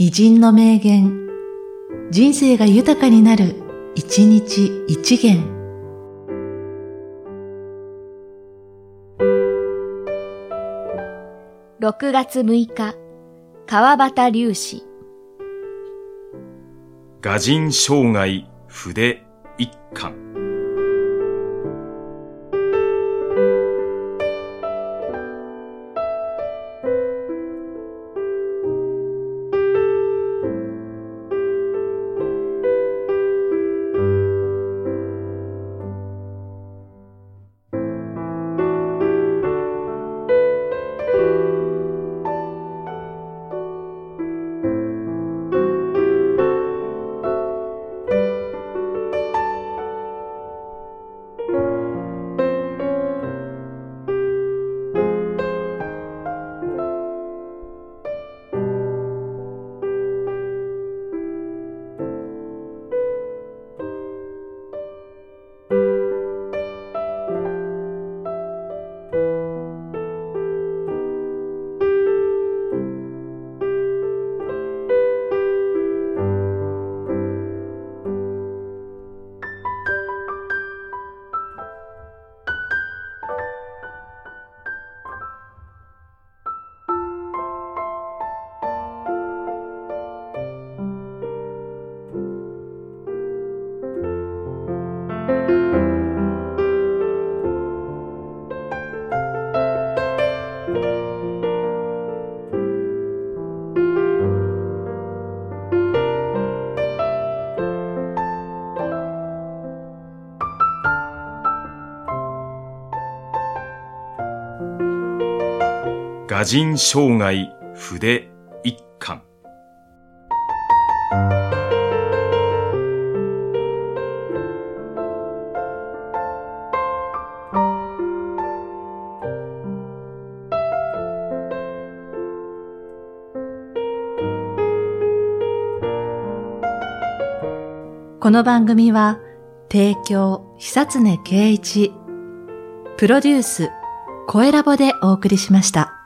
偉人の名言、人生が豊かになる、一日一元。6月6日、川端隆史。画人生涯筆一巻。画人生涯筆一巻。この番組は、提供、久常圭一、プロデュース、声ラボでお送りしました。